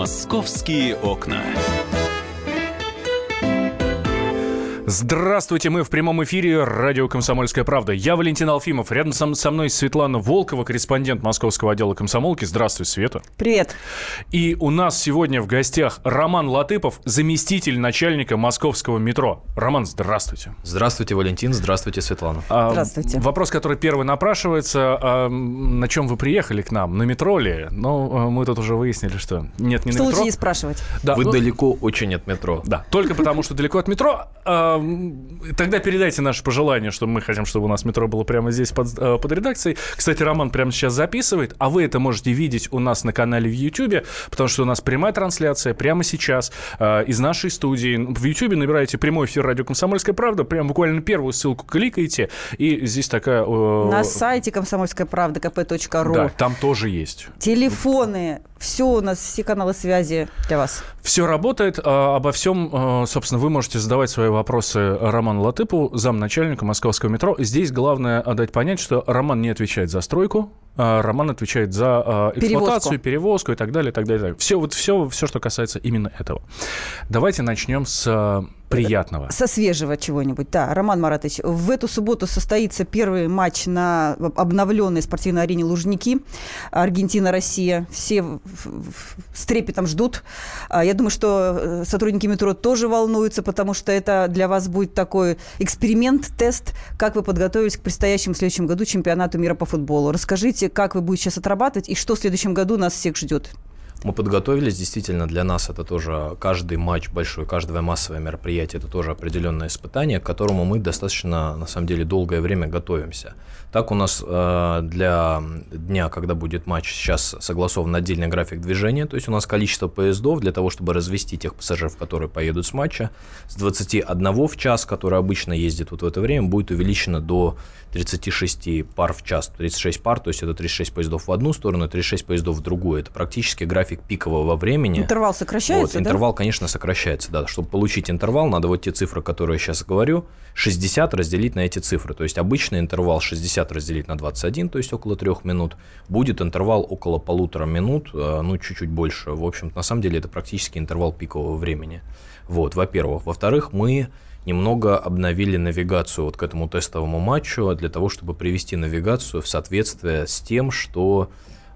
Московские окна. Здравствуйте, мы в прямом эфире радио «Комсомольская правда». Я Валентин Алфимов. Рядом со, со мной Светлана Волкова, корреспондент московского отдела комсомолки. Здравствуй, Света. Привет. И у нас сегодня в гостях Роман Латыпов, заместитель начальника московского метро. Роман, здравствуйте. Здравствуйте, Валентин. Здравствуйте, Светлана. А, Здравствуйте. Вопрос, который первый напрашивается. А, на чем вы приехали к нам? На метро ли? Ну, мы тут уже выяснили, что нет, не Что на лучше метро. не спрашивать? Да, Вы ну, далеко очень от метро. Да, только потому, что далеко от метро. А, Тогда передайте наше пожелание, что мы хотим, чтобы у нас метро было прямо здесь под, э, под редакцией. Кстати, Роман прямо сейчас записывает, а вы это можете видеть у нас на канале в YouTube, потому что у нас прямая трансляция прямо сейчас э, из нашей студии. В YouTube набираете прямой эфир радио «Комсомольская правда», прям буквально первую ссылку кликаете, и здесь такая... э, На сайте комсомольская правда kp.ру. Да, там тоже есть. Телефоны, все у нас, все каналы связи для вас. Все работает. а, Обо всем, а, собственно, вы можете задавать свои вопросы Роману Латыпу, замначальника московского метро. Здесь главное дать понять, что Роман не отвечает за стройку, а Роман отвечает за эксплуатацию, перевозку и так далее, и так далее. Все, вот все, все, что касается именно этого. Давайте начнем с приятного. Со свежего чего-нибудь. Да, Роман Маратович, в эту субботу состоится первый матч на обновленной спортивной арене Лужники. Аргентина-Россия. Все с трепетом ждут. А, Я думаю, что э, сотрудники метро тоже волнуются, потому что это для вас будет такой эксперимент, тест, как вы подготовились к предстоящему в следующем году чемпионату мира по футболу. Расскажите, как вы будете сейчас отрабатывать и что в следующем году нас всех ждет. Мы подготовились, действительно, для нас это тоже каждый матч большой, каждое массовое мероприятие, это тоже определенное испытание, к которому мы достаточно, на самом деле, долгое время готовимся. Так у нас э, для дня, когда будет матч, сейчас согласован отдельный график движения, то есть у нас количество поездов для того, чтобы развести тех пассажиров, которые поедут с матча, с 21 в час, который обычно ездит вот в это время, будет увеличено до 36 пар в час, 36 пар, то есть это 36 поездов в одну сторону, 36 поездов в другую. Это практически график пикового времени. Интервал сокращается, Вот, да? интервал, конечно, сокращается, да. Чтобы получить интервал, надо вот те цифры, которые я сейчас говорю, 60 разделить на эти цифры. То есть обычный интервал 60 разделить на 21, то есть около 3 минут. Будет интервал около полутора минут, э, ну, чуть-чуть больше. В общем, на самом деле это практически интервал пикового времени. Вот, во-первых. Во-вторых, мы немного обновили навигацию вот к этому тестовому матчу для того, чтобы привести навигацию в соответствие с тем, что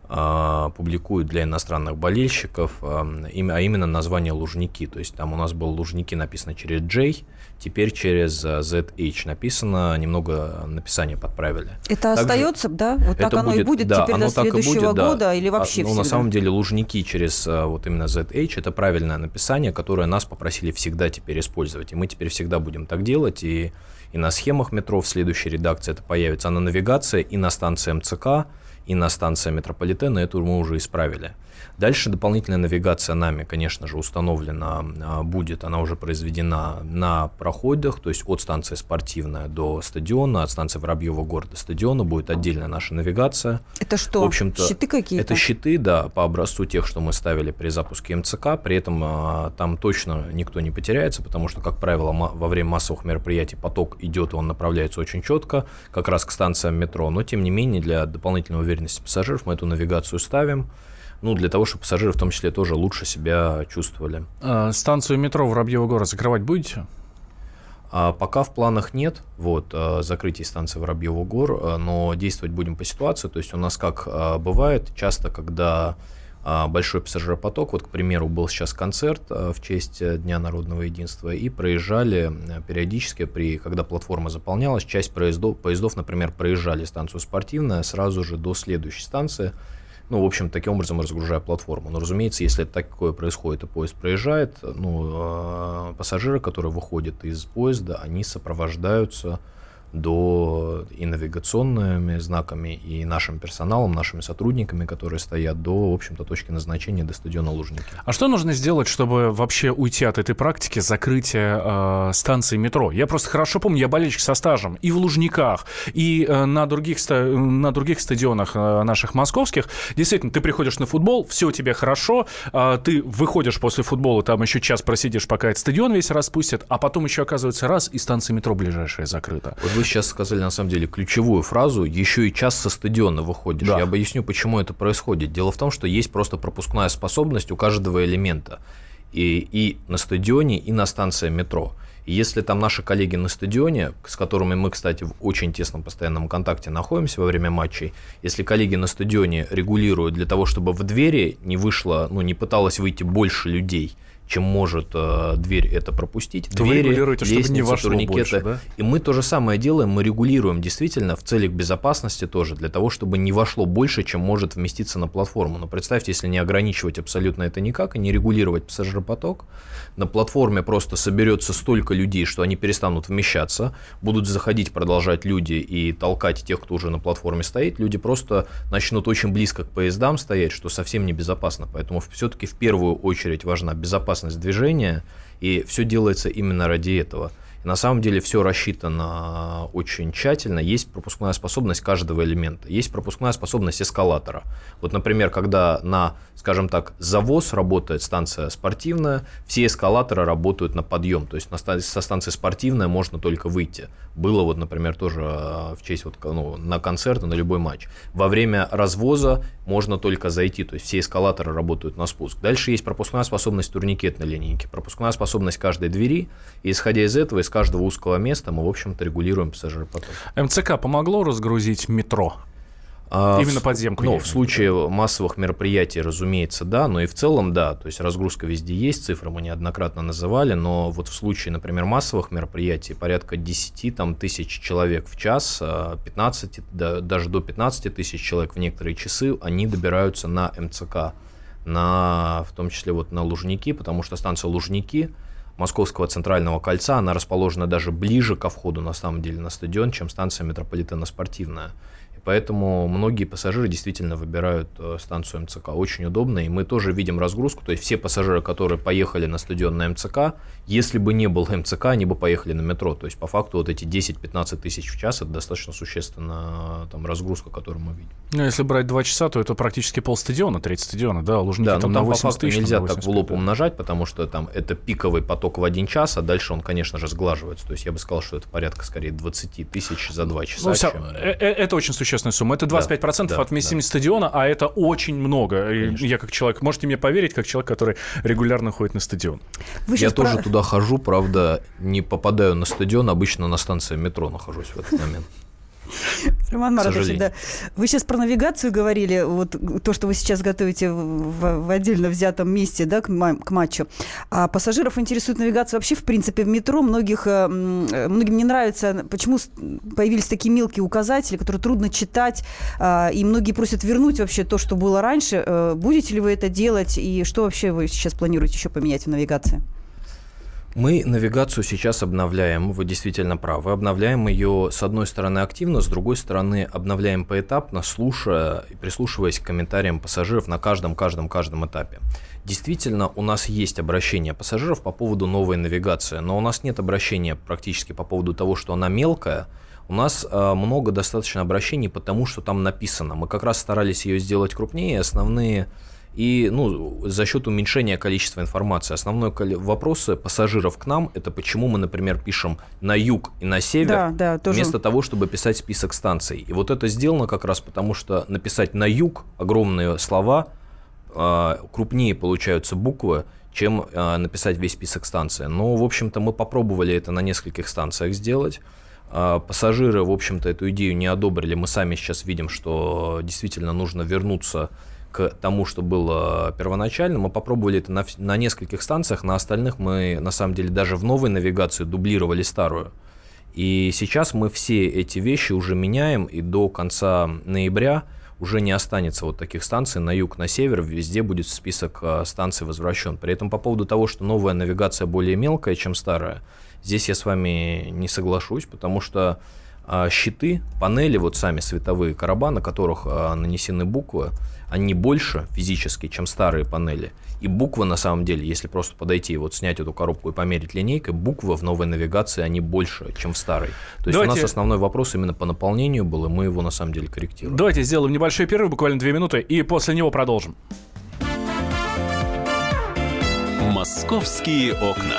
публикуют для иностранных болельщиков, а, им- а именно название Лужники. То есть там у нас был Лужники написано через J, теперь через а, ZH написано, немного написание подправили. Это Также остается, да? Вот так оно и будет да, теперь оно до следующего будет, да. года или А, вообще ну, всегда? на самом деле Лужники через а, вот именно ZH это правильное написание, которое нас попросили всегда теперь использовать. И мы теперь всегда будем так делать. И, и на схемах метро в следующей редакции это появится. А на навигации и на станции МЦК, и на станции метрополитена эту мы уже исправили. Дальше дополнительная навигация нами, конечно же, установлена а, будет, она уже произведена на проходах, то есть от станции спортивная до стадиона, от станции Воробьева города до стадиона будет отдельная наша навигация. Это что, В общем-то, щиты какие-то? Это щиты, да, по образцу тех, что мы ставили при запуске МЦК. При этом а, там точно никто не потеряется, потому что, как правило, во время массовых мероприятий поток идет, и он направляется очень четко, как раз к станциям метро. Но, тем не менее, для дополнительной уверенности пассажиров мы эту навигацию ставим. Ну, для того, чтобы пассажиры в том числе тоже лучше себя чувствовали. А, станцию метро Воробьева гора закрывать будете? А пока в планах нет вот, а, закрытия станции Воробьева гор, а, но действовать будем по ситуации. То есть у нас как бывает часто, когда большой пассажиропоток, вот, к примеру, был сейчас концерт а, в честь э, Дня народного единства, и проезжали периодически, при, когда платформа заполнялась, часть поездов, поездов, например, проезжали станцию спортивная сразу же до следующей станции, ну, в общем, таким образом разгружая платформу. Но, разумеется, если такое происходит и поезд проезжает, ну, э, пассажиры, которые выходят из поезда, они сопровождаются до и навигационными знаками, и нашим персоналом, нашими сотрудниками, которые стоят до, в общем-то, точки назначения, до стадиона Лужники. А что нужно сделать, чтобы вообще уйти от этой практики закрытия э, станции метро? Я просто хорошо помню, я болельщик со стажем и в Лужниках, и э, на, других, ста- на других стадионах э, наших московских. Действительно, ты приходишь на футбол, все у тебя хорошо, э, ты выходишь после футбола, там еще час просидишь, пока этот стадион весь распустят, а потом еще оказывается раз, и станция метро ближайшая закрыта. Вот вы вы сейчас сказали, на самом деле, ключевую фразу. Еще и час со стадиона выходишь. Да. Я объясню, почему это происходит. Дело в том, что есть просто пропускная способность у каждого элемента. И, и на стадионе, и на станции метро. И если там наши коллеги на стадионе, с которыми мы, кстати, в очень тесном постоянном контакте находимся во время матчей, если коллеги на стадионе регулируют для того, чтобы в двери не вышло, ну, не пыталось выйти больше людей, чем может э, дверь это пропустить. То Двери, регулируете, чтобы не лестницы, вошло турникеты. больше, да? И мы то же самое делаем, мы регулируем действительно в целях безопасности тоже, для того, чтобы не вошло больше, чем может вместиться на платформу. Но представьте, если не ограничивать абсолютно это никак и не регулировать пассажиропоток, на платформе просто соберется столько людей, что они перестанут вмещаться, будут заходить, продолжать люди и толкать тех, кто уже на платформе стоит, люди просто начнут очень близко к поездам стоять, что совсем небезопасно. Поэтому все-таки в первую очередь важна безопасность движения, и все делается именно ради этого. На самом деле все рассчитано очень тщательно. Есть пропускная способность каждого элемента. Есть пропускная способность эскалатора. Вот, например, когда на, скажем так, завоз работает станция спортивная, все эскалаторы работают на подъем. То есть на со станции спортивная можно только выйти. Было вот, например, тоже э, в честь вот, ну, на концерт, на любой матч. Во время развоза можно только зайти, то есть все эскалаторы работают на спуск. Дальше есть пропускная способность турникетной линейки, пропускная способность каждой двери. И исходя из этого, каждого узкого места мы, в общем-то, регулируем пассажиропоток. МЦК помогло разгрузить метро? А Именно подземку Ну, в случае массовых мероприятий, разумеется, да, но и в целом, да, то есть разгрузка везде есть, цифры мы неоднократно называли, но вот в случае, например, массовых мероприятий порядка 10 там, тысяч человек в час, а, 15, да, даже до 15 тысяч человек в некоторые часы, они добираются на МЦК, на, в том числе вот на Лужники, потому что станция Лужники Московского центрального кольца, она расположена даже ближе ко входу, на самом деле, на стадион, чем станция метрополитена спортивная. Поэтому многие пассажиры действительно выбирают э, станцию МЦК. Очень удобно, и мы тоже видим разгрузку. То есть все пассажиры, которые поехали на стадион на МЦК, если бы не был МЦК, они бы поехали на метро. То есть по факту вот эти 10-15 тысяч в час, это достаточно существенно там, разгрузка, которую мы видим. Ну, если брать два часа, то это практически полстадиона, треть стадиона, да, Лужники Да, там но на там по 80 факту тысяч. нельзя на так в 85, лоб умножать, потому что там это пиковый поток в один час, а дальше он, конечно же, сглаживается. То есть я бы сказал, что это порядка скорее 20 тысяч за два часа. Ну, вся- чем- э- э- это очень существенная сумма. Это 25% да, от вместимости стадиона, а это очень много. И Конечно. Я как человек, можете мне поверить, как человек, который регулярно ходит на стадион. Вы Я тоже про- туда хожу, правда, не попадаю на стадион, обычно на станции метро нахожусь в этот момент. Роман Маратович, да. Вы сейчас про навигацию говорили, вот то, что вы сейчас готовите в, в отдельно взятом месте, да, к, к матчу. А пассажиров интересует навигация вообще, в принципе, в метро. Многих, э, э, многим не нравится, почему появились такие мелкие указатели, которые трудно читать, а, и многие просят вернуть вообще то, что было раньше. Э, Будете ли вы это делать, и что вообще вы сейчас планируете еще поменять в навигации? Мы навигацию сейчас обновляем, вы действительно правы. Обновляем ее, с одной стороны, активно, с другой стороны, обновляем поэтапно, слушая и прислушиваясь к комментариям пассажиров на каждом, каждом, каждом этапе. Действительно, у нас есть обращение пассажиров по поводу новой навигации, но у нас нет обращения практически по поводу того, что она мелкая. У нас э, много достаточно обращений потому, что там написано. Мы как раз старались ее сделать крупнее, основные и ну, за счет уменьшения количества информации. Основной вопросы пассажиров к нам это почему мы, например, пишем на юг и на север, Да, да, тоже. вместо того, чтобы писать список станций. И вот это сделано как раз потому, что написать на юг огромные слова, а, крупнее получаются буквы, чем а, написать весь список станций. Но, в общем-то, мы попробовали это на нескольких станциях сделать. А, Пассажиры, в общем-то, эту идею не одобрили. Мы сами сейчас видим, что действительно нужно вернуться к тому, что было первоначально. Мы попробовали это на, на нескольких станциях, на остальных мы, на самом деле, даже в новой навигации дублировали старую. И сейчас мы все эти вещи уже меняем, и до конца ноября уже не останется вот таких станций на юг, на север, везде будет список а, станций возвращен. При этом по поводу того, что новая навигация более мелкая, чем старая, здесь я с вами не соглашусь, потому что а, щиты, панели, вот сами световые короба, на которых а, нанесены буквы, они больше физически, чем старые панели. И буквы, на самом деле, если просто подойти, вот снять эту коробку и померить линейкой, буквы в новой навигации, они больше, чем в старой. То есть у Давайте- нас основной вопрос именно по наполнению был, и мы его, на самом деле, корректируем. Давайте сделаем небольшой перерыв, буквально две минуты, и после него продолжим. Московские окна.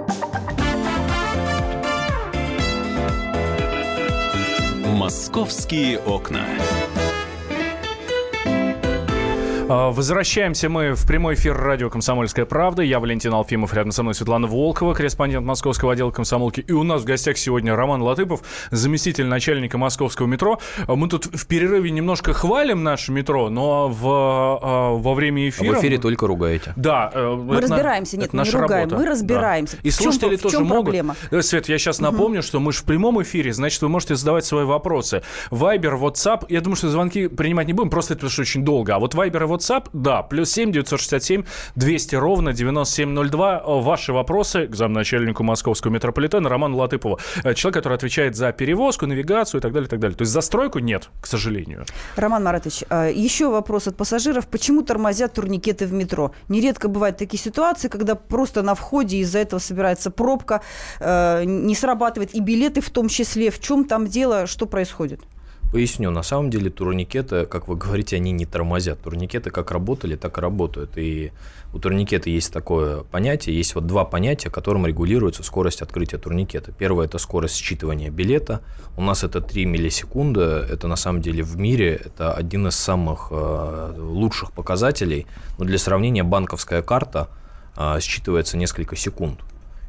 «Московские окна». А, Возвращаемся мы в прямой эфир радио «Комсомольская правда». Я Валентин Алфимов, рядом со мной Светлана Волкова, корреспондент московского отдела комсомолки. И у нас в гостях сегодня Роман Латыпов, заместитель начальника московского метро. А, Мы тут в перерыве немножко хвалим наше метро, но в, а, во время А эфира... в эфире только ругаете. Да. э, Мы это на- разбираемся, нет, это мы не наша ругаем, работа. мы разбираемся. И В чем слушатели про- в тоже чем могут. проблема? Э, Свет, я сейчас напомню, что мы же в прямом эфире, значит, вы можете задавать свои вопросы. Вайбер, WhatsApp, я думаю, что звонки принимать не будем, просто это потому что очень долго. А вот Вайбер и WhatsApp, да, плюс 7 967 200 ровно 9702. Э, Ваши вопросы к замначальнику московского метрополитена Роману Латыпову. Э, Человек, который отвечает за перевозку, навигацию и так далее, и так далее. То есть за стройку нет, к сожалению. Роман Маратович, а, еще вопрос от пассажиров. Почему тормозят турникеты в метро? Нередко бывают такие ситуации, когда просто на входе из-за этого собирается пробка, э, не срабатывает и билеты в том числе. В чем там дело, что происходит? Поясню, на самом деле турникеты, как вы говорите, они не тормозят. Турникеты как работали, так и работают. И у турникета есть такое понятие, есть вот два понятия, которым регулируется скорость открытия турникета. Первое – это скорость считывания билета. У нас это 3 миллисекунды. Это на самом деле в мире это один из самых э, лучших показателей. Но для сравнения, банковская карта э, считывается несколько секунд.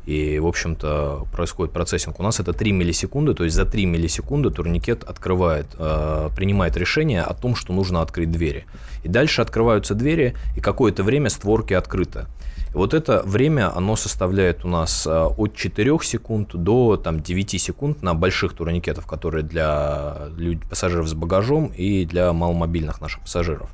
И, в общем-то, происходит процессинг. У нас это 3 миллисекунды, то есть за 3 миллисекунды турникет открывает, э, принимает решение о том, что нужно открыть двери. И дальше открываются двери, и какое-то время створки открыты. И вот это время, оно составляет у нас э, от 4 секунд до там, 9 секунд на больших турникетах, которые для пассажиров с багажом и для маломобильных наших пассажиров.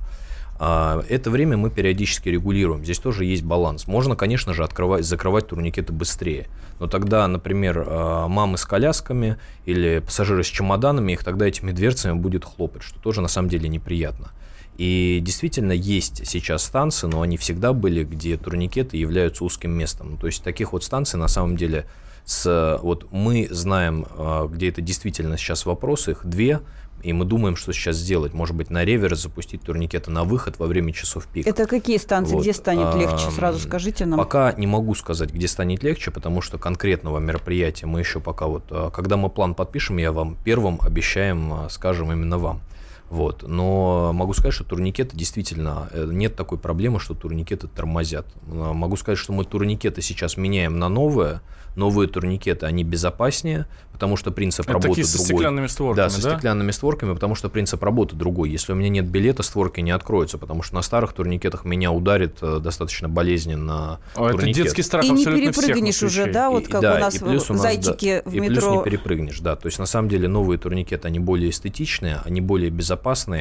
А, Это время мы периодически регулируем. Здесь тоже есть баланс. Можно, конечно же, открывать, закрывать турникеты быстрее. Но тогда, например, а, мамы с колясками или пассажиры с чемоданами, их тогда этими дверцами будет хлопать, что тоже на самом деле неприятно. И действительно есть сейчас станции, но они всегда были, где турникеты являются узким местом. То есть таких вот станций на самом деле с, вот мы знаем, а, где это действительно сейчас вопрос, их две, и мы думаем, что сейчас сделать. Может быть, на реверс запустить турникеты на выход во время часов пик. Это какие станции, Вот, где станет легче? Сразу скажите нам. Пока не могу сказать, где станет легче, потому что конкретного мероприятия мы еще пока вот, а, когда мы план подпишем, я вам первым обещаем, а, скажем именно вам. Вот. Но могу сказать, что турникеты действительно э, нет такой проблемы, что турникеты тормозят. А, Могу сказать, что мы турникеты сейчас меняем на новые. Новые турникеты, они безопаснее, потому что принцип Это работы такие со другой. стеклянными створками, Да, со да? стеклянными створками, потому что принцип работы другой. Если у меня нет билета, створки не откроются, потому что на старых турникетах меня ударит э, достаточно болезненно О, Это турникет. детский страх И не абсолютно всех перепрыгнешь уже, москвичей. да, вот И- как да, у нас и плюс у нас, зайчики да, в и плюс метро. не перепрыгнешь, да. То есть на самом деле новые турникеты, они более эстетичные, они более безопасные,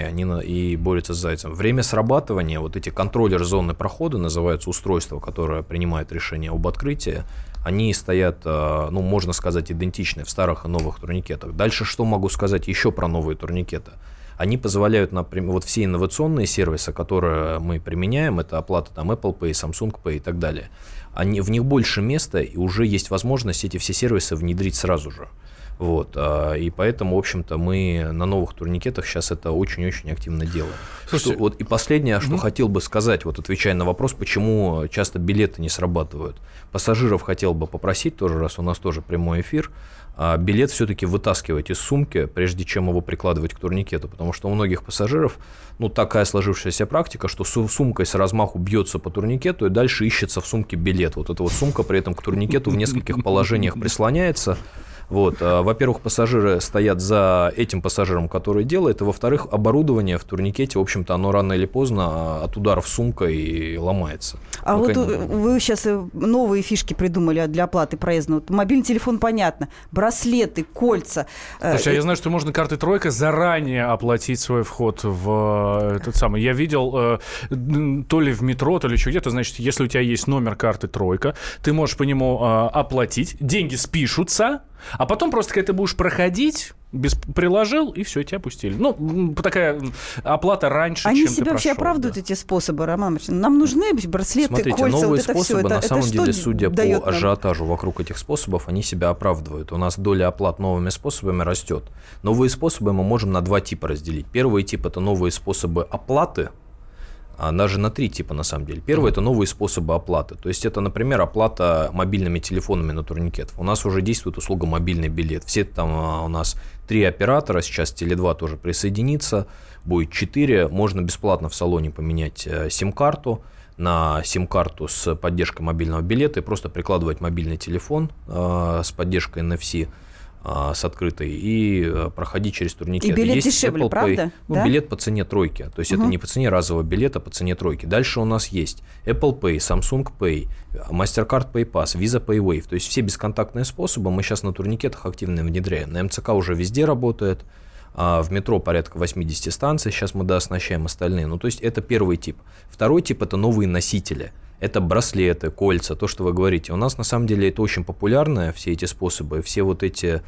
они на- и борются с зайцем. Время срабатывания, вот эти контроллер зоны прохода, называются устройства, которое принимает решение об открытии, они стоят, э, ну, можно сказать, идентичны в старых и новых турникетах. Дальше что могу сказать еще про новые турникеты? Они позволяют, например, вот все инновационные сервисы, которые мы применяем, это оплата там Apple Pay, Samsung Pay и так далее, они, в них больше места, и уже есть возможность эти все сервисы внедрить сразу же. Вот, а, и поэтому, в общем-то, мы на новых турникетах сейчас это очень-очень активно делаем. Слушайте, Что- вот и последнее, что хотел бы сказать, вот отвечая на вопрос, почему часто билеты не срабатывают. Пассажиров хотел бы попросить тоже, раз у нас тоже прямой эфир, а, билет все-таки вытаскивать из сумки, прежде чем его прикладывать к турникету, потому что у многих пассажиров, ну, такая сложившаяся практика, что су- сумкой с размаху бьется по турникету и дальше ищется в сумке билет. Вот эта вот сумка при этом к турникету в нескольких положениях прислоняется. Вот, а, во-первых, пассажиры стоят за этим пассажиром, который делает, и во-вторых, оборудование в турникете, в общем-то, оно рано или поздно а, от ударов сумкой и ломается. А Ну, вот кон- э, вы сейчас новые фишки придумали для оплаты проезда. Вот мобильный телефон, понятно. Браслеты, кольца. Э, Слушай, а я знаю, что можно картой тройка заранее оплатить свой вход в э, этот самый. Я видел э, то ли в метро, то ли еще где-то. Значит, если у тебя есть номер карты тройка, ты можешь по нему э, оплатить, деньги спишутся, а потом просто, когда ты будешь проходить, без приложил, и все, тебя пустили. Ну, такая оплата раньше, Они чем ты себя вообще прошел, оправдывают, да. эти способы, Роман Ильич? Нам нужны браслеты, Смотрите, кольца, новые вот это все. способы, Это, на это самом деле, судя по нам? ажиотажу вокруг этих способов, они себя оправдывают. У нас доля оплат новыми способами растет. Новые способы мы можем на два типа разделить. Первый тип – это новые способы оплаты, а даже на три типа на самом деле. Первый – это новые способы оплаты. То есть это, например, оплата мобильными телефонами на турникет. У нас уже действует услуга мобильный билет. Все там а, у нас три оператора, сейчас Теле2 тоже присоединится, будет четыре. Можно бесплатно в салоне поменять э, сим-карту на сим-карту с поддержкой мобильного билета и просто прикладывать мобильный телефон э, с поддержкой NFC а, с открытой и э, проходить через турникет. И билет Есть дешевле, Apple Pay. правда? Ну, Да? билет по цене тройки. То есть это Мгм. не по цене разового билета, а по цене тройки. Дальше у нас есть Apple Pay, Samsung Pay, MasterCard Pay Pass, Visa Pay Wave. То есть все бесконтактные способы мы сейчас на турникетах активно внедряем. На МЦК уже везде работает. а В метро порядка 80 станций, сейчас мы дооснащаем остальные. Ну, то есть это первый тип. Второй тип – это новые носители. Это браслеты, кольца, то, что вы говорите. У нас на самом деле это очень популярно, все эти способы, все вот эти,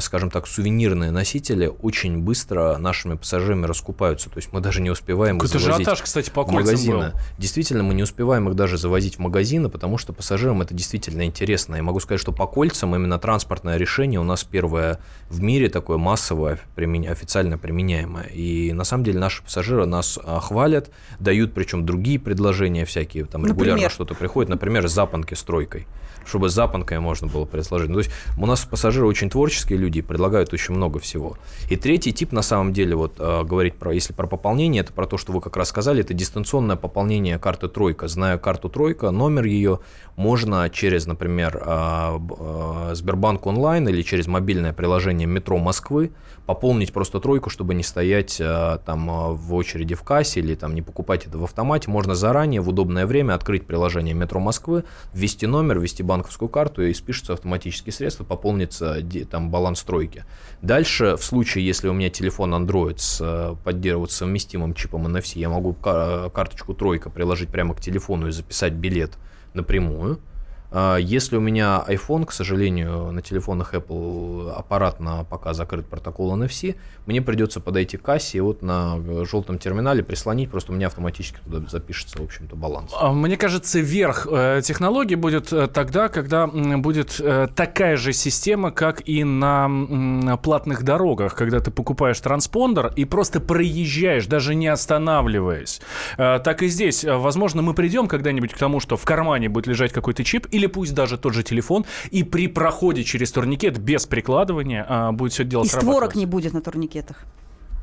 скажем так, сувенирные носители очень быстро нашими пассажирами раскупаются. То есть мы даже не успеваем их Какой-то завозить ажиотаж, кстати, по в кольцам магазины. был. Действительно, мы не успеваем их даже завозить в магазины, потому что пассажирам это действительно интересно. И могу сказать, что по кольцам именно транспортное решение у нас первое в мире такое массовое, официально применяемое. И на самом деле наши пассажиры нас а, хвалят, дают причем другие предложения всякие, там регулярно Например? что-то приходит, например, запонки с тройкой чтобы с запонкой можно было предложить. Ну, то есть у нас пассажиры очень творческие люди и предлагают очень много всего. И третий тип, на самом деле, вот э, говорить про, если про пополнение, это про то, что вы как раз сказали, это дистанционное пополнение карты Тройка. Зная карту Тройка, номер ее можно через, например, э, э, Сбербанк онлайн или через мобильное приложение метро Москвы пополнить просто тройку, чтобы не стоять там в очереди в кассе или там не покупать это в автомате. Можно заранее в удобное время открыть приложение метро Москвы, ввести номер, ввести банковскую карту и спишутся автоматические средства, пополнится там баланс тройки. Дальше, в случае, если у меня телефон Android с э, поддерживает совместимым чипом NFC, я могу ка- карточку тройка приложить прямо к телефону и записать билет напрямую. А Если у меня iPhone, к сожалению, на телефонах Apple аппаратно пока закрыт протокол NFC, мне придется подойти к кассе и вот на э, желтом терминале прислонить, просто у меня автоматически туда запишется, в общем-то, баланс. А, Мне кажется, верх э, технологий будет э, тогда, когда будет такая же система, как и на платных дорогах, когда ты покупаешь транспондер и просто проезжаешь, даже не останавливаясь. Так и здесь. Возможно, мы придем когда-нибудь к тому, что в кармане будет лежать какой-то чип, или пусть даже тот же телефон, и при проходе через турникет без прикладывания а, будет все дело И створок не будет на турникетах.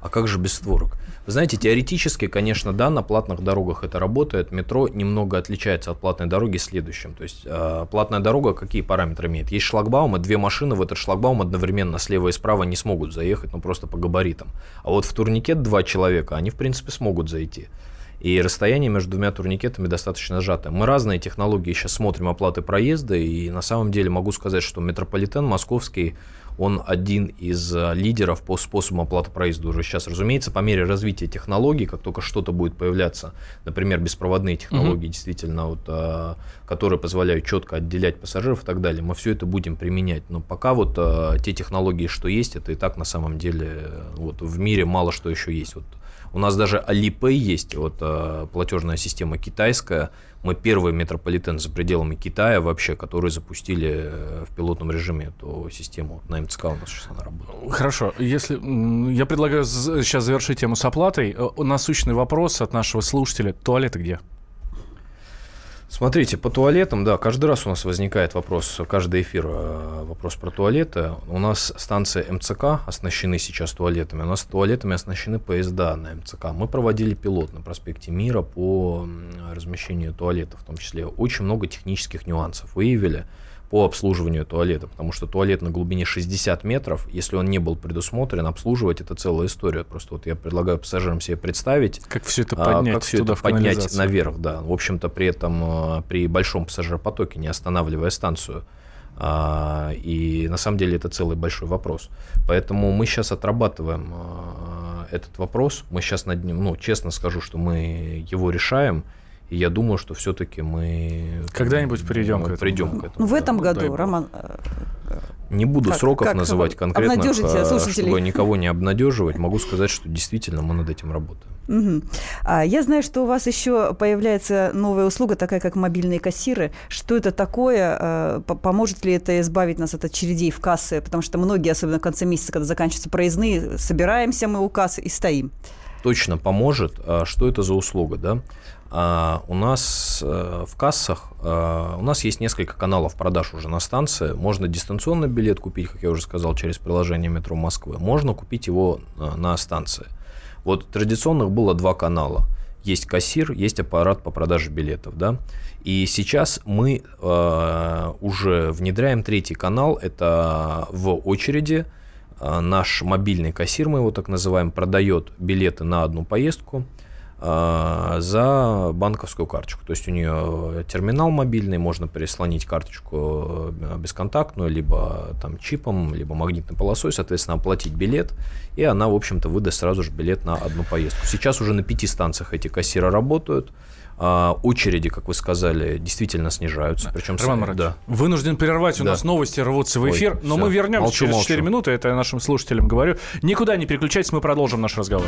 А как же без створок? Вы знаете, теоретически, конечно, да, на платных дорогах это работает. Метро немного отличается от платной дороги следующим. То есть э, платная дорога какие параметры имеет? Есть шлагбаум, и две машины в этот шлагбаум одновременно слева и справа не смогут заехать, ну просто по габаритам. А вот в турникет два человека, они в принципе смогут зайти. И расстояние между двумя турникетами достаточно сжатое. Мы разные технологии сейчас смотрим оплаты проезда, и на самом деле могу сказать, что метрополитен московский, он один из э, лидеров по способу оплаты проезда уже сейчас. Разумеется, по мере развития технологий, как только что-то будет появляться, например, беспроводные технологии, действительно, вот, э, которые позволяют четко отделять пассажиров и так далее, мы все это будем применять. Но пока вот э, те технологии, что есть, это и так на самом деле вот, в мире мало что еще есть. Вот, у нас даже Alipay есть, вот э, платежная система китайская. Мы первый метрополитен за пределами Китая вообще, который запустили э, в пилотном режиме эту систему. На МЦК у нас сейчас она работает. Хорошо, если я предлагаю сейчас завершить тему с оплатой. Э, Насущный вопрос от нашего слушателя: туалеты где? Смотрите, по туалетам, да, каждый раз у нас возникает вопрос, каждый эфир э, вопрос про туалеты. У нас станции МЦК оснащены сейчас туалетами, у нас туалетами оснащены поезда на МЦК. Мы проводили пилот на проспекте Мира по размещению туалетов, в том числе очень много технических нюансов выявили по обслуживанию туалета, потому что туалет на глубине 60 метров, если он не был предусмотрен, обслуживать это целая история. Просто вот я предлагаю пассажирам себе представить, Как все это а, поднять как все туда это поднять наверх, да. В общем-то, при этом э, при большом пассажиропотоке, не останавливая станцию. А, И на самом деле это целый большой вопрос. Поэтому мы сейчас отрабатываем э, этот вопрос. Мы сейчас над ним, ну, честно скажу, что мы его решаем. И я думаю, что все-таки мы Когда-нибудь придем мы к этому, Придем да. к этому. Ну, в да. этом дай году, бог. Роман, э, Не буду Как- сроков как называть конкретно, слушателей? чтобы никого не обнадеживать. Могу сказать, что действительно мы над этим работаем. Мгм. А, Я знаю, что у вас еще появляется новая услуга, такая как мобильные кассиры. Что это такое? А, по- Поможет ли это избавить нас от очередей в кассы? Потому что многие, особенно в конце месяца, когда заканчиваются проездные, собираемся мы у кассы и стоим. точно поможет. А Что это за услуга, да? А, У нас э, в кассах, э, у нас есть несколько каналов продаж уже на станции. Можно дистанционный билет купить, как я уже сказал, через приложение метро Москвы. Можно купить его э, на станции. Вот традиционных было два канала. Есть кассир, есть аппарат по продаже билетов, да. И сейчас мы э, уже внедряем третий канал. Это в очереди а, наш мобильный кассир, мы его так называем, продает билеты на одну поездку за банковскую карточку. То есть у нее терминал мобильный, можно переслонить карточку э, бесконтактную, либо там чипом, либо магнитной полосой, соответственно, оплатить билет, и она, в общем-то, выдаст сразу же билет на одну поездку. Сейчас уже на пяти станциях эти кассиры работают. А, Очереди, как вы сказали, действительно снижаются. Причем Роман Маратович, да. вынужден прервать, у Да. нас новости рвутся в Ой, эфир, но всё, мы вернемся молчу, через молчу. 4 минуты, это я нашим слушателям говорю. Никуда не переключайтесь, мы продолжим наш разговор.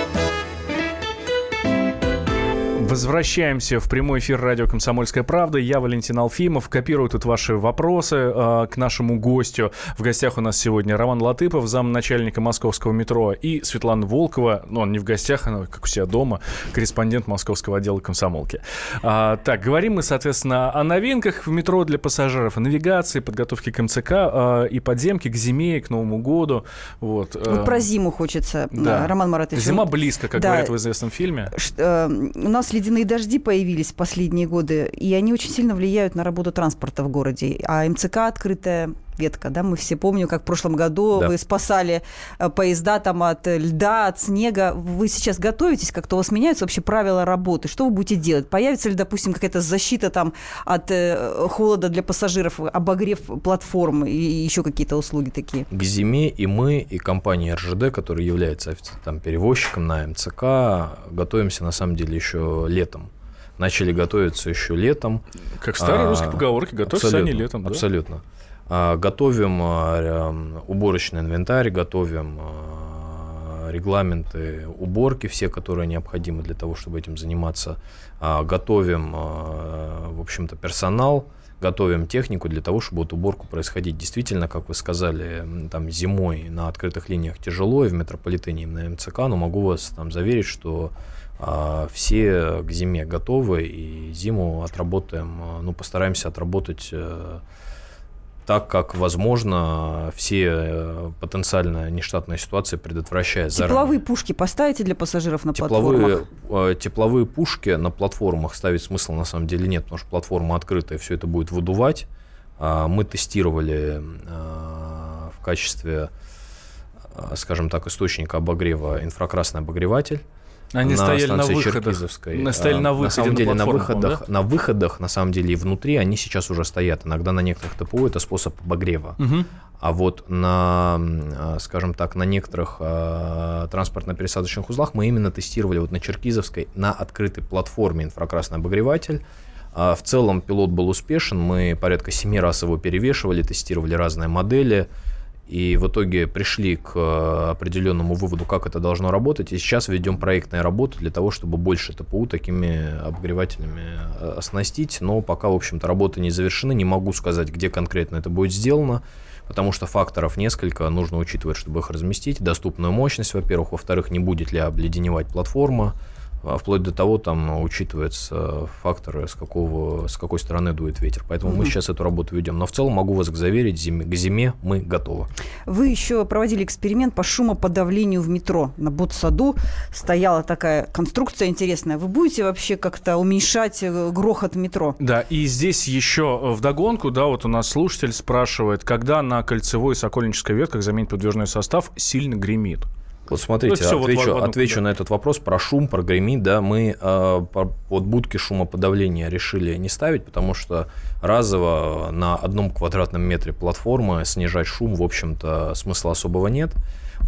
Возвращаемся в прямой эфир радио «Комсомольская правда». Я Валентин Алфимов. Копирую тут ваши вопросы э, к нашему гостю. В гостях у нас сегодня Роман Латыпов, замначальника московского метро, и Светлана Волкова, ну, он не в гостях, она как у себя дома, корреспондент московского отдела комсомолки. А, так, говорим мы, соответственно, о новинках в метро для пассажиров, о навигации, подготовке к МЦК э, и подземке к зиме, и к Новому году. Вот, э, Вот про зиму хочется, да. э, Роман Маратович. Зима близко, как да. говорят в известном фильме. ш- э, у нас ледяные дожди появились в последние годы, и они очень сильно влияют на работу транспорта в городе. А МЦК открытая ветка, да, мы все помним, как в прошлом году Да. вы спасали э, поезда там от льда, от снега. Вы сейчас готовитесь, как-то у вас меняются вообще правила работы? Что вы будете делать? Появится ли, допустим, какая-то защита там от э, холода для пассажиров, обогрев платформ и еще какие-то услуги такие? к зиме и мы, и компания РЖД, которая является там, перевозчиком на МЦК, готовимся на самом деле еще летом. Начали готовиться еще летом. Как в старой А, русской поговорке, готовься абсолютно, они летом. да? Абсолютно. А, Готовим а, уборочный инвентарь, готовим а, регламенты уборки, все, которые необходимы для того, чтобы этим заниматься. Готовим, в общем-то, персонал, готовим технику для того, чтобы вот уборку происходить. Действительно, как вы сказали, там зимой на открытых линиях тяжело, и в метрополитене, и на МЦК, но могу вас там заверить, что все к зиме готовы, и зиму отработаем, ну, постараемся отработать э, так, как возможно, все э, потенциально нештатные ситуации предотвращая заранее. Тепловые пушки поставите для пассажиров на Тепловые, платформах? э, тепловые пушки на платформах ставить смысла на самом деле нет, потому что платформа открытая, все это будет выдувать. А, Мы тестировали а, в качестве, скажем так, источника обогрева инфракрасный обогреватель. Они стояли на выходах. Черкизовской. На- стояли А, на выходе На самом деле на платформах, выходах, на выходах, на самом деле и внутри они сейчас уже стоят. Иногда на некоторых ТПО это способ обогрева. Мгм. А вот на, а, скажем так, на некоторых а, транспортно-пересадочных узлах мы именно тестировали вот на Черкизовской на открытой платформе инфракрасный обогреватель. А, В целом пилот был успешен, мы порядка семи раз его перевешивали, тестировали разные модели, и в итоге пришли к э, определенному выводу, как это должно работать, и сейчас ведем проектные работы для того, чтобы больше ТПУ такими обогревателями э, оснастить, но пока, в общем-то, работы не завершены, не могу сказать, где конкретно это будет сделано, потому что факторов несколько, нужно учитывать, чтобы их разместить, доступную мощность, во-первых, во-вторых, не будет ли обледеневать платформа, вплоть до того, там учитываются факторы, с, какого, с какой стороны дует ветер. Поэтому угу. мы сейчас эту работу ведем. Но в целом могу вас заверить, зиме, к зиме мы готовы. Вы еще проводили эксперимент по шумоподавлению в метро. На Ботсаду стояла такая конструкция интересная. Вы будете вообще как-то уменьшать э, грохот метро? Да, и здесь еще в догонку, да, вот у нас слушатель спрашивает, когда на кольцевой Сокольнической ветках заменить подвижной состав сильно гремит? Вот смотрите, ну, отвечу, вот отвечу да. на этот вопрос про шум, про гремит. Да, мы э, вот будки шумоподавления решили не ставить, потому что разово на одном квадратном метре платформы снижать шум, в общем-то, смысла особого нет.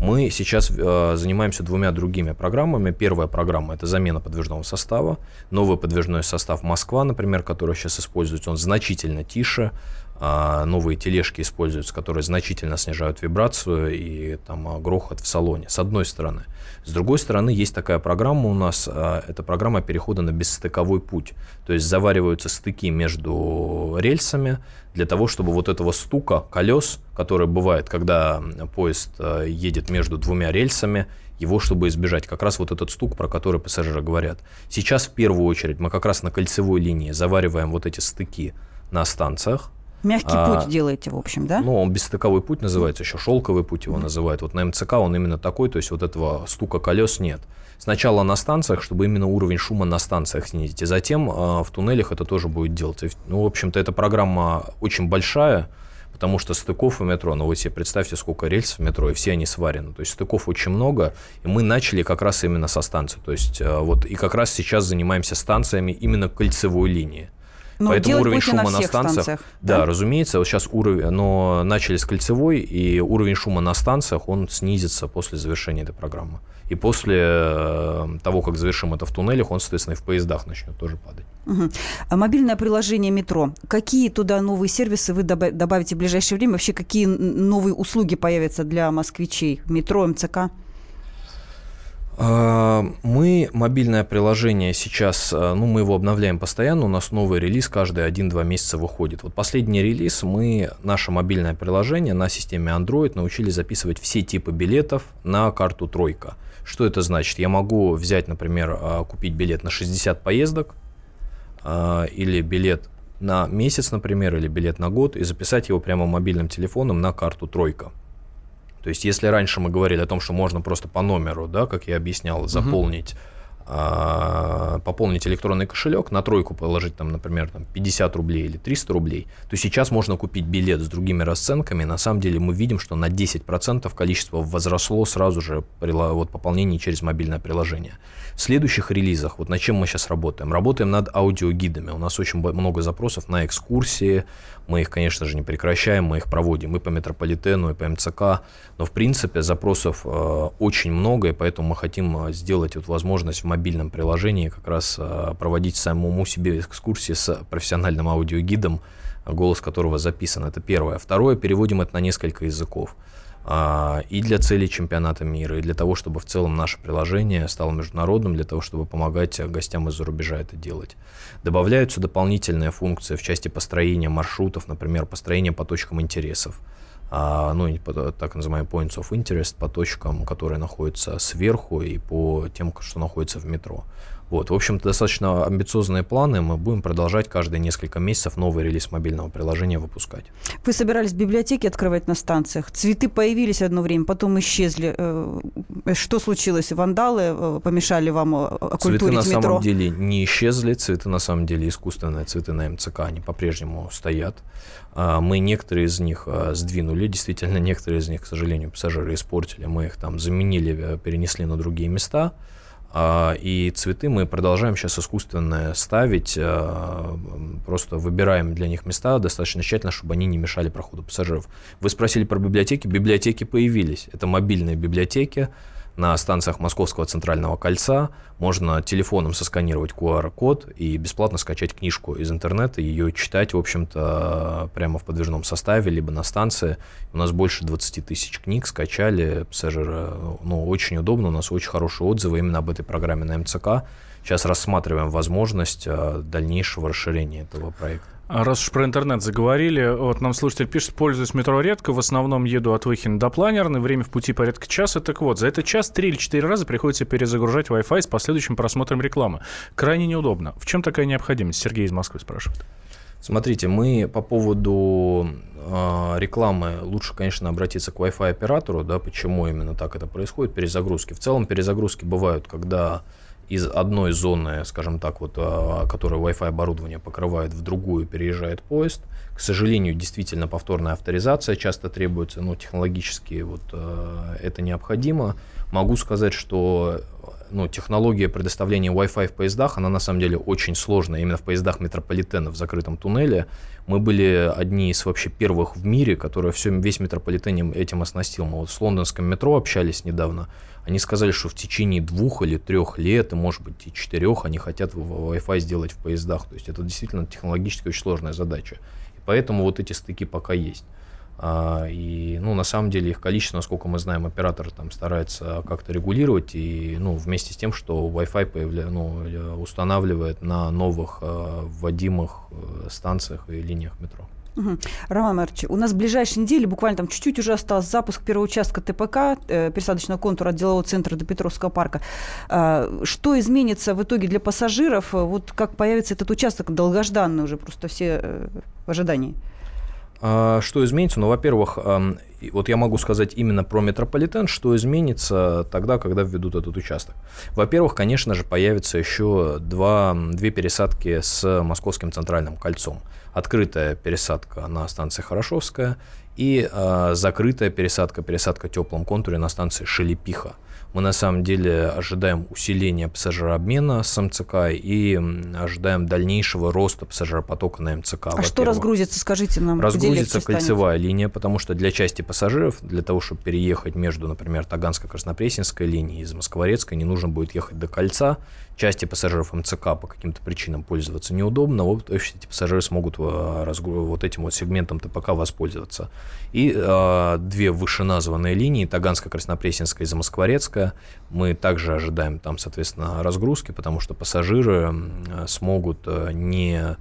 Мы сейчас э, занимаемся двумя другими программами. Первая программа – это замена подвижного состава. Новый подвижной состав Москва, например, который сейчас используется, он значительно тише, новые тележки используются, которые значительно снижают вибрацию и там а, грохот в салоне, с одной стороны. С другой стороны, есть такая программа у нас, а, это программа перехода на бесстыковой путь. То есть завариваются стыки между рельсами для того, чтобы вот этого стука колес, который бывает, когда поезд едет между двумя рельсами, его чтобы избежать. Как раз вот этот стук, про который пассажиры говорят. Сейчас в первую очередь мы как раз на кольцевой линии завариваем вот эти стыки на станциях, Мягкий а, путь делаете, в общем, да? Ну, он бесстыковой путь называется, еще шелковый путь его называют. Вот на МЦК он именно такой, то есть вот этого стука колес нет. Сначала на станциях, чтобы именно уровень шума на станциях снизить, и затем э, в туннелях это тоже будет делать. Ну, в общем-то, эта программа очень большая, потому что стыков в метро, ну вы себе представьте, сколько рельс в метро, и все они сварены. То есть стыков очень много, и мы начали как раз именно со станции. То есть э, вот и как раз сейчас занимаемся станциями именно кольцевой линии. Но Поэтому уровень шума на, на станциях, станциях да, да, разумеется, вот сейчас уровень, но начали с кольцевой, и уровень шума на станциях, он снизится после завершения этой программы. И после э, того, как завершим это в туннелях, он, соответственно, и в поездах начнет тоже падать. Угу. А мобильное приложение метро. Какие туда новые сервисы вы добавите в ближайшее время? Вообще, какие новые услуги появятся для москвичей? Метро, МЦК? А, мы мобильное приложение сейчас, а, ну, мы его обновляем постоянно, у нас новый релиз каждые 1-2 месяца выходит. Вот последний релиз мы, наше мобильное приложение на системе Android научили записывать все типы билетов на карту «Тройка». Что это значит? Я могу взять, например, а, купить билет на 60 поездок или билет на месяц, например, или билет на год и записать его прямо мобильным телефоном на карту «Тройка». То есть, если раньше мы говорили о том, что можно просто по номеру, да, как я объяснял, заполнить пополнить электронный кошелек, на тройку положить, там, например, там, 50 рублей или 300 рублей, то сейчас можно купить билет с другими расценками. На самом деле мы видим, что на 10% количество возросло сразу же при вот, пополнении через мобильное приложение. В следующих релизах, вот над чем мы сейчас работаем? Работаем над аудиогидами. У нас очень много запросов на экскурсии. Мы их, конечно же, не прекращаем, мы их проводим и по метрополитену, и по МЦК. Но, в принципе, запросов э, очень много, и поэтому мы хотим э, сделать вот возможность в мобильном приложении как раз э, проводить самому себе экскурсии с профессиональным аудиогидом, голос которого записан. Это первое. Второе, переводим это на несколько языков. А, и для целей чемпионата мира, и для того, чтобы в целом наше приложение стало международным, для того, чтобы помогать гостям из-за рубежа это делать. Добавляются дополнительные функции в части построения маршрутов, например, построения по точкам интересов. А, ну, так называемый points of interest по точкам, которые находятся сверху и по тем, что находится в метро. Вот, в общем-то, достаточно амбициозные планы. Мы будем продолжать каждые несколько месяцев новый релиз мобильного приложения выпускать. Вы собирались библиотеки открывать на станциях. Цветы появились одно время, потом исчезли. Э, что случилось? Вандалы э, помешали вам э, оккультурить Цветы на метро? самом деле не исчезли. Цветы на самом деле искусственные. Цветы на МЦК, они по-прежнему стоят. А, мы некоторые из них сдвинули. Действительно, некоторые из них, к сожалению, пассажиры испортили. Мы их там заменили, перенесли на другие места. А, и цветы мы продолжаем сейчас искусственно ставить, а, просто выбираем для них места достаточно тщательно, чтобы они не мешали проходу пассажиров. Вы спросили про библиотеки. Библиотеки появились. Это мобильные библиотеки, на станциях Московского центрального кольца можно телефоном сосканировать QR-код и бесплатно скачать книжку из интернета, ее читать, в общем-то, прямо в подвижном составе, либо на станции. У нас больше 20 тысяч книг скачали, пассажиры, ну, очень удобно, у нас очень хорошие отзывы именно об этой программе на МЦК. Сейчас рассматриваем возможность э, дальнейшего расширения этого проекта. Раз уж про интернет заговорили, вот нам слушатель пишет, пользуюсь метро редко, в основном еду от Выхина до Планерной, время в пути порядка часа. Так вот, за этот час три или четыре раза приходится перезагружать Wi-Fi с последующим просмотром рекламы. Крайне неудобно. В чем такая необходимость? Сергей из Москвы спрашивает. Смотрите, мы по поводу э, рекламы лучше, конечно, обратиться к Wi-Fi оператору, да, почему именно так это происходит, перезагрузки. В целом перезагрузки бывают, когда из одной зоны, скажем так, вот, а, которая Wi-Fi оборудование покрывает, в другую переезжает поезд. К сожалению, действительно повторная авторизация часто требуется, но технологически вот, а, это необходимо. Могу сказать, что ну, технология предоставления Wi-Fi в поездах, она на самом деле очень сложная. Именно в поездах метрополитена в закрытом туннеле мы были одни из вообще первых в мире, которые все, весь метрополитен этим оснастил. Мы вот с лондонским метро общались недавно. Они сказали, что в течение двух или трех лет, и может быть и четырех, они хотят Wi-Fi сделать в поездах. То есть это действительно технологически очень сложная задача. И поэтому вот эти стыки пока есть. А, и, ну, на самом деле их количество, насколько мы знаем, оператор там старается как-то регулировать, и, ну, вместе с тем, что Wi-Fi появля... ну, э, устанавливает на новых э, вводимых э, станциях и линиях метро. Угу. Роман Марч, у нас в ближайшие недели, буквально там чуть-чуть уже остался запуск первого участка ТПК, э, пересадочного контура от делового центра до Петровского парка. Э, что изменится в итоге для пассажиров? Вот как появится этот участок долгожданный уже, просто все э, в ожидании? А, что изменится? Ну, во-первых, вот я могу сказать именно про метрополитен, что изменится тогда, когда введут этот участок. Во-первых, конечно же, появится еще два, две пересадки с Московским центральным кольцом. Открытая пересадка на станции Хорошовская и э, закрытая пересадка, пересадка в теплом контуре на станции Шелепиха. Мы на самом деле ожидаем усиления пассажирообмена с МЦК и ожидаем дальнейшего роста пассажиропотока на МЦК. А что разгрузится, скажите нам? Разгрузится кольцевая линия, потому что для части пассажиров, для того, чтобы переехать между, например, Таганско-Краснопресненской линией из Москворецкой, не нужно будет ехать до кольца. Части пассажиров МЦК по каким-то причинам пользоваться неудобно, вот эти пассажиры смогут э, вот этим вот сегментом ТПК воспользоваться. И э, две вышеназванные линии, Таганско-Краснопресненская и Замоскворецкая, мы также ожидаем там, соответственно, разгрузки, потому что пассажиры смогут э, не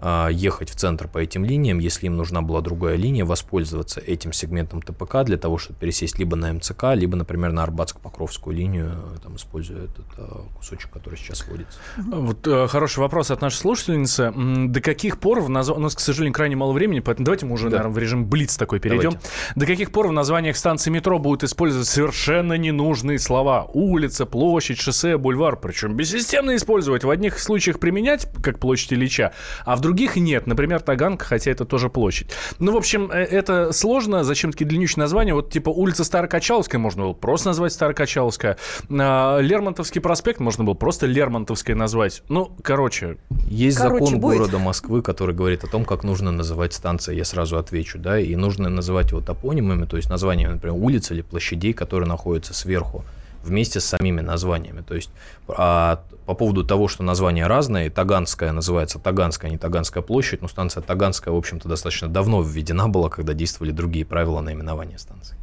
ехать в центр по этим линиям, если им нужна была другая линия, воспользоваться этим сегментом ТПК для того, чтобы пересесть либо на МЦК, либо, например, на Арбатско-Покровскую линию, там, используя этот а, кусочек, который сейчас вводится. Вот э, хороший вопрос от нашей слушательницы. До каких пор в наз... У нас, к сожалению, крайне мало времени, поэтому давайте мы уже, да. наверное, в режим Блиц такой перейдем. Давайте. До каких пор в названиях станций метро будут использовать совершенно ненужные слова? Улица, площадь, шоссе, бульвар. Причем бессистемно использовать. В одних случаях применять, как площадь Ильича, а в других нет. Например, Таганка, хотя это тоже площадь. Ну, в общем, э, это сложно. Зачем такие длиннющие названия? Вот типа улица Старокачаловская можно было просто назвать Старокачаловская. А, Лермонтовский проспект можно было просто Лермонтовская назвать. Ну, короче. Есть короче, закон будет. города Москвы, который говорит о том, как нужно называть станции. Я сразу отвечу, да, и нужно называть его топонимами, то есть названием, например, улиц или площадей, которые находятся сверху вместе с самими названиями. То есть а, по поводу того, что названия разные, Таганская называется Таганская, а не Таганская площадь, но станция Таганская, в общем-то, достаточно давно введена была, когда действовали другие правила наименования станции.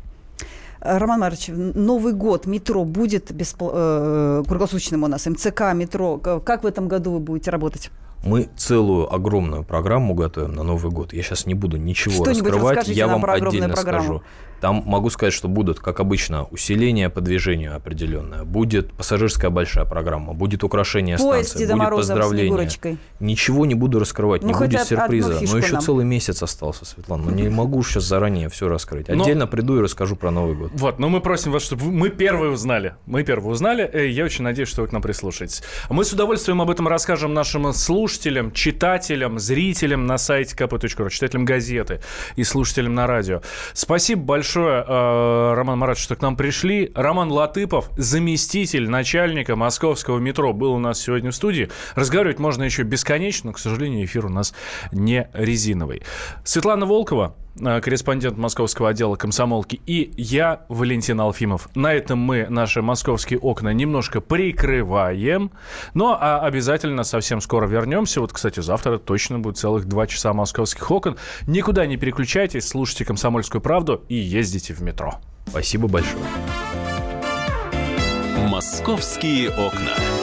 Роман Марович, Новый год, метро будет беспл... э, круглосуточным у нас, МЦК, метро. Как в этом году вы будете работать? Мы целую огромную программу готовим на Новый год. Я сейчас не буду ничего раскрывать, я вам отдельно программу. скажу. Там могу сказать, что будут, как обычно, усиление по движению определенное, будет пассажирская большая программа, будет украшение Поезд станции, будет поздравление. Ничего не буду раскрывать, ну, не будет сюрприза. Но еще нам. целый месяц остался, Светлана. Но не могу сейчас заранее все раскрыть. Отдельно но... приду и расскажу про Новый год. Вот, но мы просим вас, чтобы мы первые узнали. Мы первые узнали. Я очень надеюсь, что вы к нам прислушаетесь. Мы с удовольствием об этом расскажем нашим слушателям, читателям, зрителям на сайте kp.ru, читателям газеты и слушателям на радио. Спасибо большое большое, э, Роман Маратович, что к нам пришли. Роман Латыпов, заместитель начальника московского метро, был у нас сегодня в студии. Разговаривать можно еще бесконечно, но, к сожалению, эфир у нас не резиновый. Светлана Волкова, корреспондент московского отдела комсомолки, и я, Валентин Алфимов. На этом мы наши московские окна немножко прикрываем, но а обязательно совсем скоро вернемся. Вот, кстати, завтра точно будет целых два часа московских окон. Никуда не переключайтесь, слушайте «Комсомольскую правду» и ездите в метро. Спасибо большое. Московские окна.